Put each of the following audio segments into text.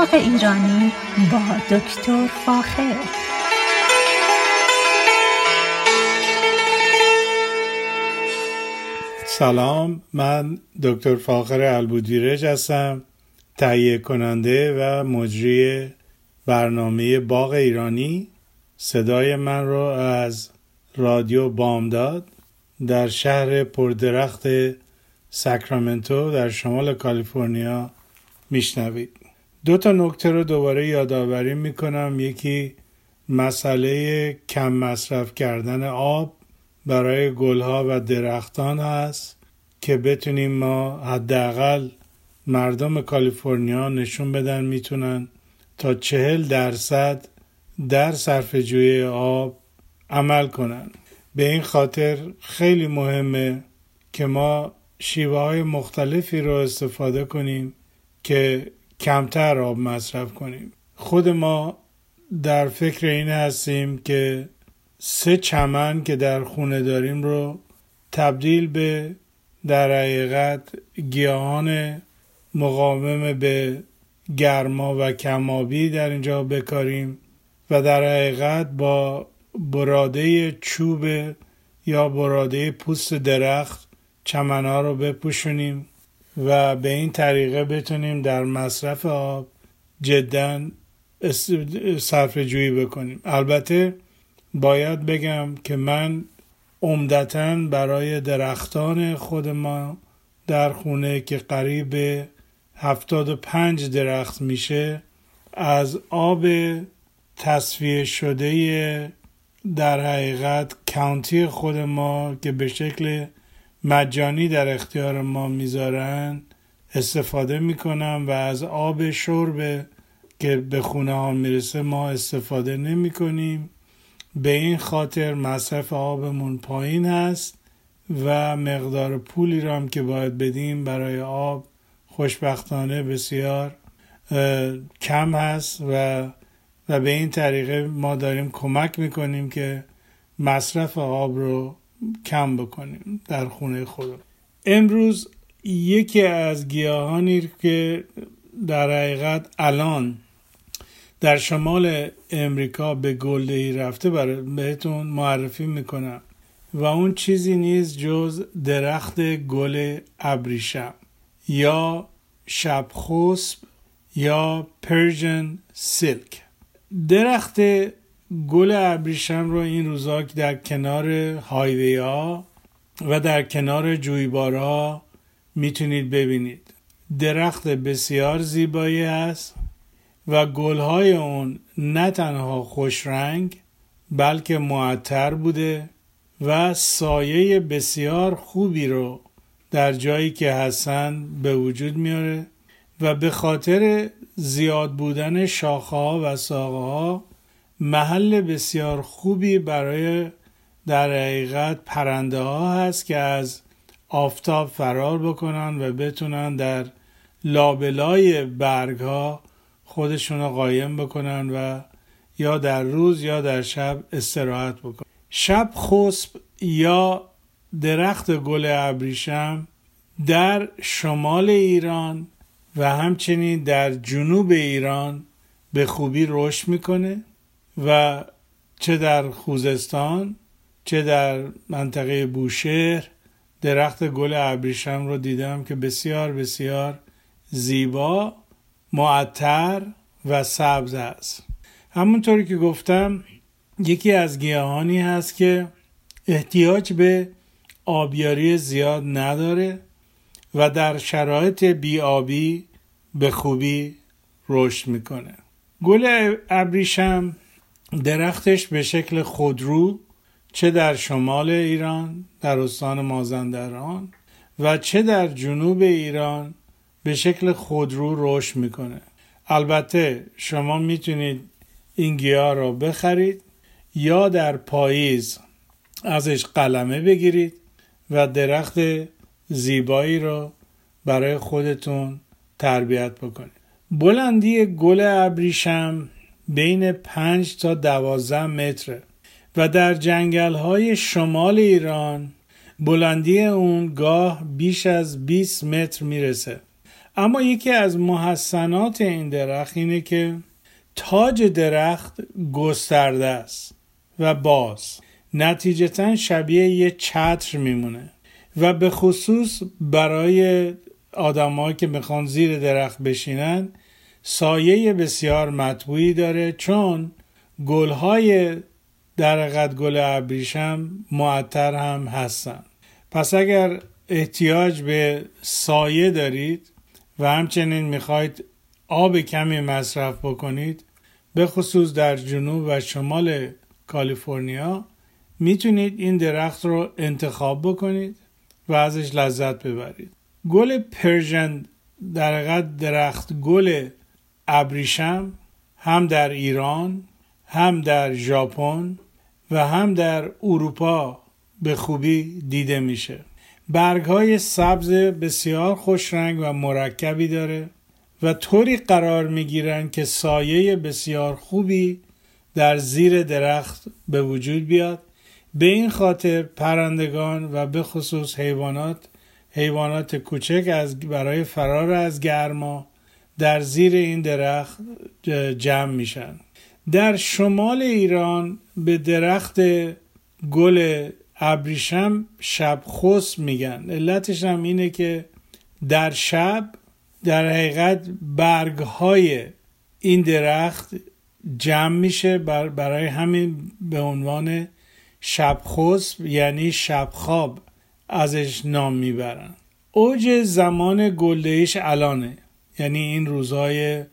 باغ ایرانی با دکتر فاخر. سلام من دکتر فاخر البودیرج هستم تهیه کننده و مجری برنامه باغ ایرانی. صدای من رو از رادیو بامداد در شهر پردرخت ساکرامنتو در شمال کالیفرنیا میشنوید. دو تا نکته رو دوباره یادآوری می‌کنم. یکی مسئله کم مصرف کردن آب برای گلها و درختان هست که بتونیم ما حداقل مردم کالیفرنیا نشون بدن می‌تونن تا چهل درصد در صرف جوی آب عمل کنن. به این خاطر خیلی مهمه که ما شیوه های مختلفی رو استفاده کنیم که کمتر آب مصرف کنیم. خود ما در فکر این هستیم که سه چمن که در خونه داریم رو تبدیل به در حقیقت گیاهان مقاوم به گرما و کمابی در اینجا بکاریم و در حقیقت با براده چوب یا براده پوست درخت چمنها رو بپوشونیم. و به این طریقه بتونیم در مصرف آب جدا صرف جویی بکنیم. البته باید بگم که من عمدتا برای درختان خود ما در خونه که قریب هفتاد و پنج درخت میشه از آب تصفیه شده در حقیقت کانتی خود ما که به شکل مجانی در اختیار ما می‌ذارن استفاده می‌کنم و از آب شرب که به خونه ها می‌رسه ما استفاده نمی کنیم به این خاطر مصرف آبمون پایین هست و مقدار پولی را هم که باید بدیم برای آب خوشبختانه بسیار کم هست و و به این طریقه ما داریم کمک می‌کنیم که مصرف آب رو کم بکنیم در خونه خودم امروز یکی از گیاهانی که در حقیقت الان در شمال امریکا به گلدهی رفته برای بهتون معرفی می‌کنم. و اون چیزی نیست جز درخت گل ابریشم. یا شبخسب یا Persian silk درخت گل ابریشم رو این روزا در کنار highway ها و در کنار جویبارها می‌تونید ببینید. درخت بسیار زیبایی است و گلهای اون نه تنها خوش رنگ بلکه معطر بوده و سایه بسیار خوبی رو در جایی که هستن به وجود میاره و به خاطر زیاد بودن شاخه ها و ساقه ها محل بسیار خوبی برای در حقیقت پرنده ها هست که از آفتاب فرار بکنن و بتونن در لابلای برگ ها خودشون رو قایم بکنن و یا در روز یا در شب استراحت بکنن. شب خسب یا درخت گل ابریشم در شمال ایران و همچنین در جنوب ایران به خوبی رشد می‌کنه. و چه در خوزستان چه در منطقه بوشهر درخت گل ابریشم رو دیدم که بسیار بسیار زیبا معطر و سبز است. همونطوری که گفتم یکی از گیاهانی هست که احتیاج به آبیاری زیاد نداره و در شرایط بیابی به خوبی رشد می‌کنه. گل ابریشم درختش به شکل خودرو چه در شمال ایران در استان مازندران و چه در جنوب ایران به شکل خودرو رشد می‌کنه. البته شما می‌تونید این گیاه را بخرید یا در پاییز ازش قلمه بگیرید و درخت زیبایی را برای خودتون تربیت بکنید. بلندی گل ابریشم بین 5 تا 12 متره. و در جنگل های شمال ایران بلندی اون گاه بیش از 20 متر می‌رسه. اما یکی از محسنات این درخت اینه که تاج درخت گسترده است و باز نتیجتا شبیه یه چتر میمونه و به خصوص برای آدمایی که می‌خوان زیر درخت بشینن سایه بسیار مطبوعی داره چون گلهای در گل ابریشم معطر هم هستن. پس اگر احتیاج به سایه دارید و همچنین می‌خواید آب کمی مصرف بکنید به خصوص در جنوب و شمال کالیفرنیا می‌تونید این درخت رو انتخاب بکنید و ازش لذت ببرید. گل پرژن در درخت گل ابریشم هم در ایران هم در ژاپن و هم در اروپا به خوبی دیده میشه. برگ های سبز بسیار خوش رنگ و مرکبی داره و طوری قرار می‌گیرن که سایه بسیار خوبی در زیر درخت به وجود بیاد. به این خاطر پرندگان و به خصوص حیوانات حیوانات کوچک از برای فرار از گرما در زیر این درخت جمع میشن. در شمال ایران به درخت گل ابریشم شب میگن. علتش هم اینه که در شب در حقیقت برگ های این درخت جمع میشه برای همین به عنوان شب خسب یعنی شب خواب ازش نام می‌برن. اوج زمان گلدهیش الانه. یعنی این روزهای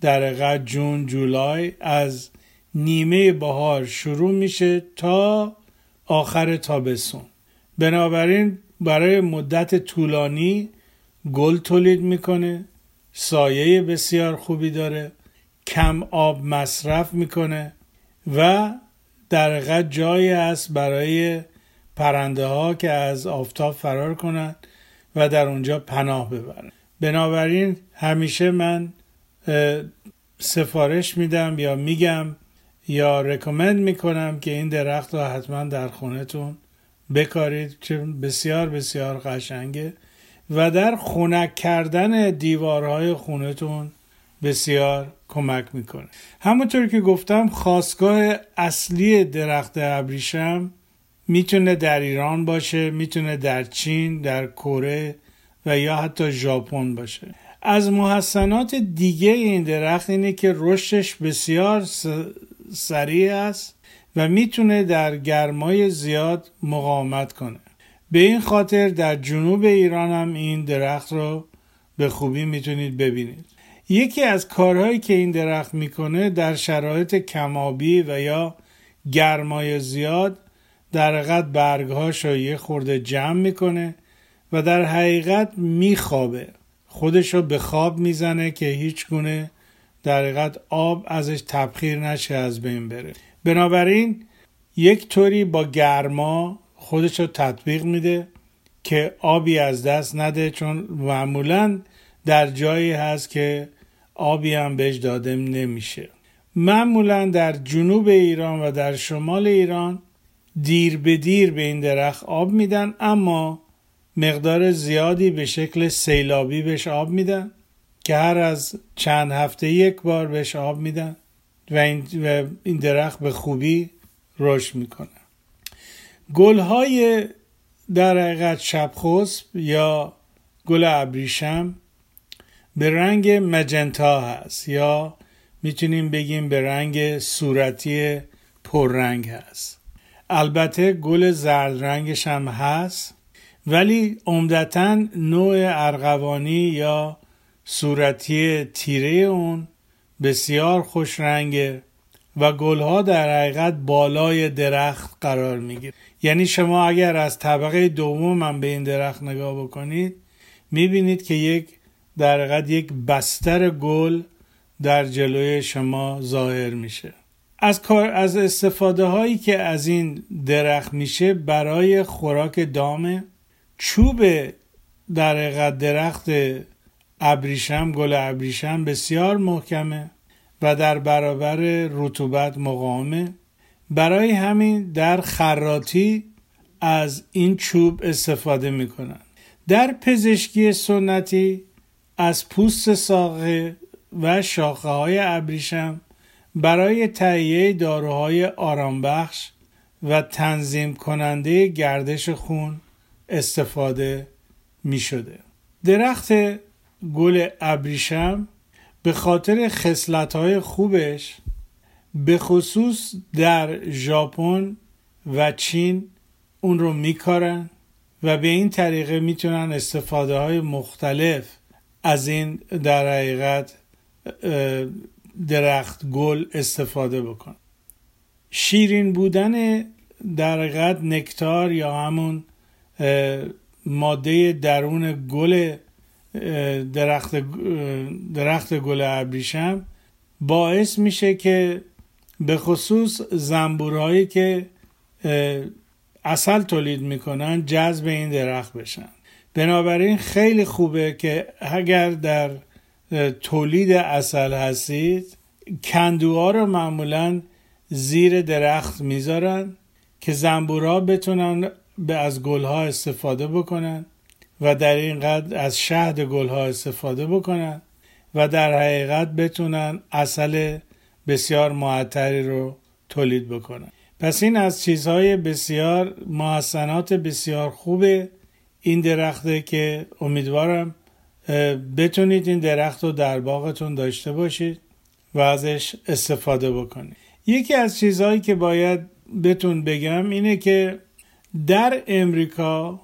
در جون جولای از نیمه بهار شروع میشه تا آخر تابستون. بنابراین برای مدت طولانی گل تولید می‌کنه سایه بسیار خوبی داره کم آب مصرف می‌کنه و در جایی است برای پرنده ها که از آفتاب فرار کنند و در اونجا پناه ببرند. بنابراین همیشه من سفارش میدم یا میگم یا رکومند می‌کنم که این درخت رو حتما در خونتون بکارید چون بسیار بسیار قشنگه و در خونک کردن دیوارهای خونتون بسیار کمک می‌کنه. همونطور که گفتم خواستگاه اصلی درخت ابریشم می‌تونه در ایران باشه می‌تونه در چین در کره و یا حتی ژاپن باشه. از محسنات دیگه این درخت اینه که رشدش بسیار سریع است و می‌تونه در گرمای زیاد مقاومت کنه. به این خاطر در جنوب ایران هم این درخت رو به خوبی می‌تونید ببینید. یکی از کارهایی که این درخت می‌کنه در شرایط کمابی و یا گرمای زیاد در حقیقت برگهاش رو یه خورده جمع می‌کنه و در حقیقت میخوابه. خودش رو به خواب می‌زنه که هیچ گونه در حقیقت آب ازش تبخیر نشه از بین بره. بنابراین یک طوری با گرما خودش رو تطبیق میده که آبی از دست نده چون معمولا در جایی هست که آبی هم بهش داده نمیشه. معمولا در جنوب ایران و در شمال ایران دیر به دیر به این درخت آب میدن اما مقدار زیادی به شکل سیلابی بهش آب میدن که هر از چند هفته یک بار بهش آب میدن و این, درخت به خوبی رشد می‌کنه. گلهای در حقیقت شبخسب یا گل ابریشم به رنگ مجنتا هست یا می‌تونیم بگیم به رنگ صورتی پررنگ هست. البته گل زرد رنگش هم هست. ولی عمدتا نوع ارغوانی یا صورتی تیره اون بسیار خوش رنگه و گلها در حقیقت بالای درخت قرار می‌گیره. یعنی شما اگر از طبقه دوم هم به این درخت نگاه بکنید می‌بینید که یک در حقیقت یک بستر گل در جلوی شما ظاهر میشه. از کار از استفاده هایی که از این درخت میشه برای خوراک دامه چوب در درخت ابریشم گل ابریشم بسیار محکمه و در برابر رطوبت مقاومه. برای همین در خراتی از این چوب استفاده می‌کنن. در پزشکی سنتی از پوست ساقه و شاخه های ابریشم برای تهیه داروهای آرامبخش و تنظیم کننده گردش خون استفاده می شده. درخت گل ابریشم به خاطر های خوبش به خصوص در ژاپن و چین اون رو میکارن و به این طریقه می‌تونن استفاده های مختلف از این در حقیقت درخت گل استفاده بکن شیرین بودن در حقیقت نکتار یا همون ماده درون گل درخت درخت گل ابریشم باعث میشه که به خصوص زنبورهایی که اصل تولید می‌کنن جذب این درخت بشن. بنابراین خیلی خوبه که اگر در تولید اصل هستید کندوها رو معمولا زیر درخت می‌ذارن که زنبورها بتونن به از گلها استفاده بکنن و در این قد از شهد گلها استفاده بکنن و در حقیقت بتونن اصل بسیار معطری رو تولید بکنن. پس این از چیزهای بسیار محسنات بسیار خوب این درخته که امیدوارم بتونید این درخت رو در باغتون داشته باشید و ازش استفاده بکنید. یکی از چیزهایی که باید بتون بگم اینه که در امریکا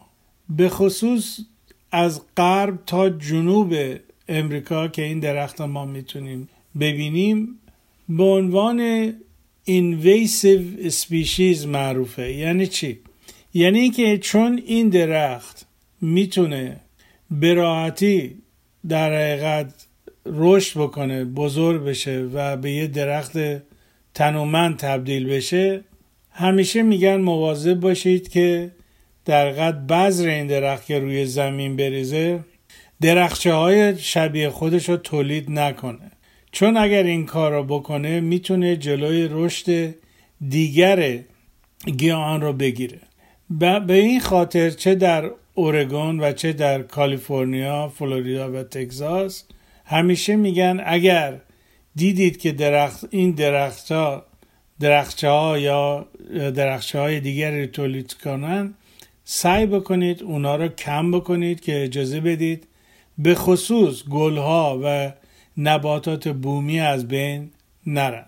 به خصوص از غرب تا جنوب امریکا که این درخت ما می‌تونیم ببینیم به عنوان invasive species معروفه یعنی چی؟ یعنی که چون این درخت می‌تونه به راحتی در حقیقت رشد بکنه بزرگ بشه و به یه درخت تنومند تبدیل بشه همیشه میگن مواظب باشید که در قد بذر این درخت که روی زمین بریزه درخچه های شبیه خودش رو تولید نکنه. چون اگر این کار رو بکنه می‌تونه جلوی رشد دیگر گیاهان رو بگیره. به این خاطر چه در اورگون و چه در کالیفرنیا، فلوریدا و تگزاس همیشه میگن اگر دیدید که درخت این درختها درخچه ها یا درخچه های دیگری تولید کنن سعی بکنید اونا رو کم بکنید که اجازه بدید. به خصوص گلها و نباتات بومی از بین نرن.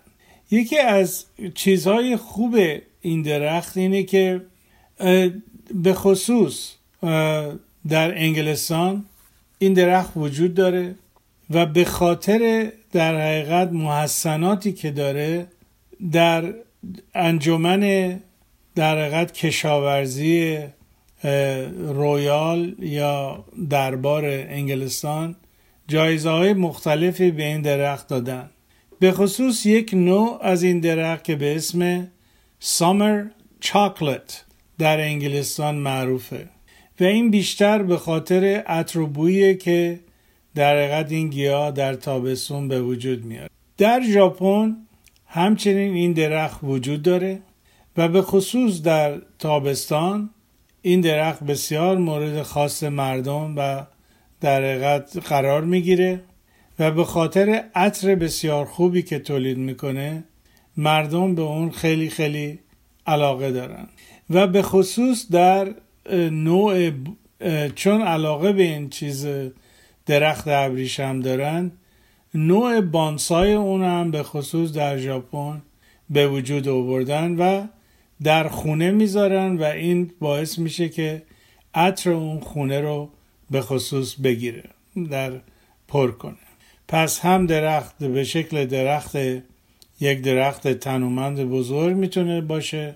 یکی از چیزهای خوب این درخت اینه که به خصوص در انگلستان این درخت وجود داره و به خاطر در حقیقت محسناتی که داره در انجمن در حقیقت کشاورزی رویال یا دربار انگلستان جایزه های مختلفی به این درخت دادن. به خصوص یک نوع از این درخت که به اسم سامر چاکلت در انگلستان معروفه و این بیشتر به خاطر عطر که در حقیقت این گیاه در تابستون به وجود میاد. در ژاپن همچنین این درخت وجود داره و به خصوص در تابستان این درخت بسیار مورد خاص مردم و در حقیقت قرار می‌گیره و به خاطر عطر بسیار خوبی که تولید می‌کنه مردم به اون خیلی خیلی علاقه دارن. و به خصوص در نوع چون علاقه به این چیز درخت ابریشم دارن نوع بانسای اون هم به خصوص در ژاپن به وجود آوردن و در خونه می‌ذارن و این باعث میشه که عطر اون خونه رو به خصوص بگیره در پر کنه. پس هم درخت به شکل درخت یک درخت تنومند بزرگ می‌تونه باشه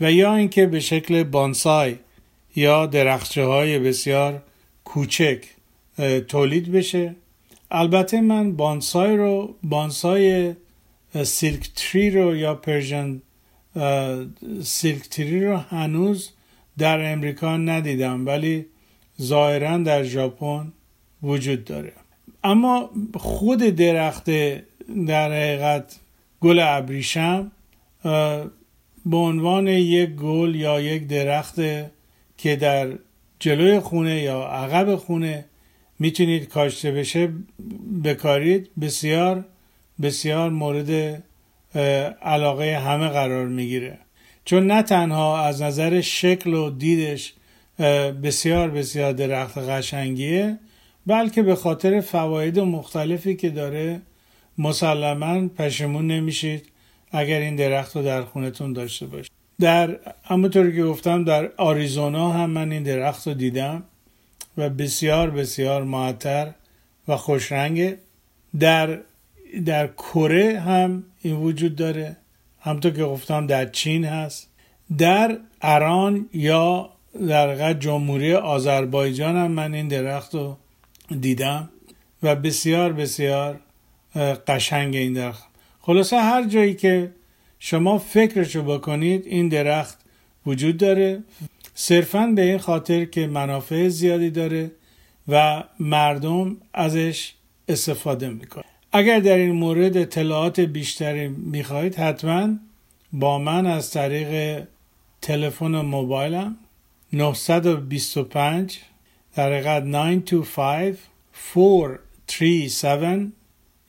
و یا اینکه به شکل بانسای یا درختچه های بسیار کوچک تولید بشه. البته من بانسای رو بانسای silk tree رو یا Persian silk tree رو هنوز در امریکا ندیدم ولی ظاهرا در ژاپن وجود داره. اما خود درخت در حقیقت گل ابریشم به عنوان یک گل یا یک درخت که در جلوی خونه یا عقب خونه می‌تونید کاشته بشه بکارید. بسیار بسیار مورد علاقه همه قرار می‌گیره. چون نه تنها از نظر شکل و دیدش بسیار بسیار درخت قشنگیه بلکه به خاطر فواید مختلفی که داره مسلما پشمون نمیشید اگر این درخت رو در خونتون داشته باشید. در همونطور که گفتم در آریزونا هم من این درخت رو دیدم. و بسیار بسیار معطر و خوشرنگه. در در کره هم این وجود داره. همطور که گفتم در چین هست. در ایران یا در جمهوری آذربایجان هم من این درخت رو دیدم و بسیار بسیار قشنگ این درخت. خلاصه هر جایی که شما فکرشو بکنید این درخت وجود داره. صرفا به این خاطر که منافع زیادی داره و مردم ازش استفاده می‌کنه اگر در این مورد اطلاعات بیشتری می‌خواهید حتما با من از طریق تلفن موبایلم 925 در حقیقت 925 437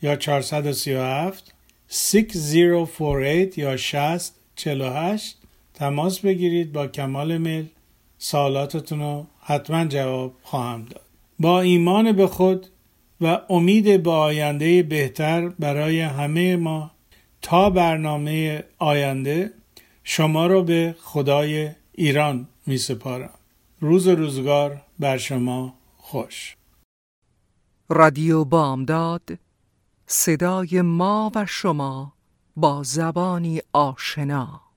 یا 437 6048 یا 60 48 تماس بگیرید با کمال میل سوالاتتون رو حتما جواب خواهم داد. با ایمان به خود و امید به آینده بهتر برای همه ما تا برنامه آینده شما را به خدای ایران می سپارم. روز روزگار بر شما خوش. رادیو بامداد صدای ما و شما با زبانی آشنا.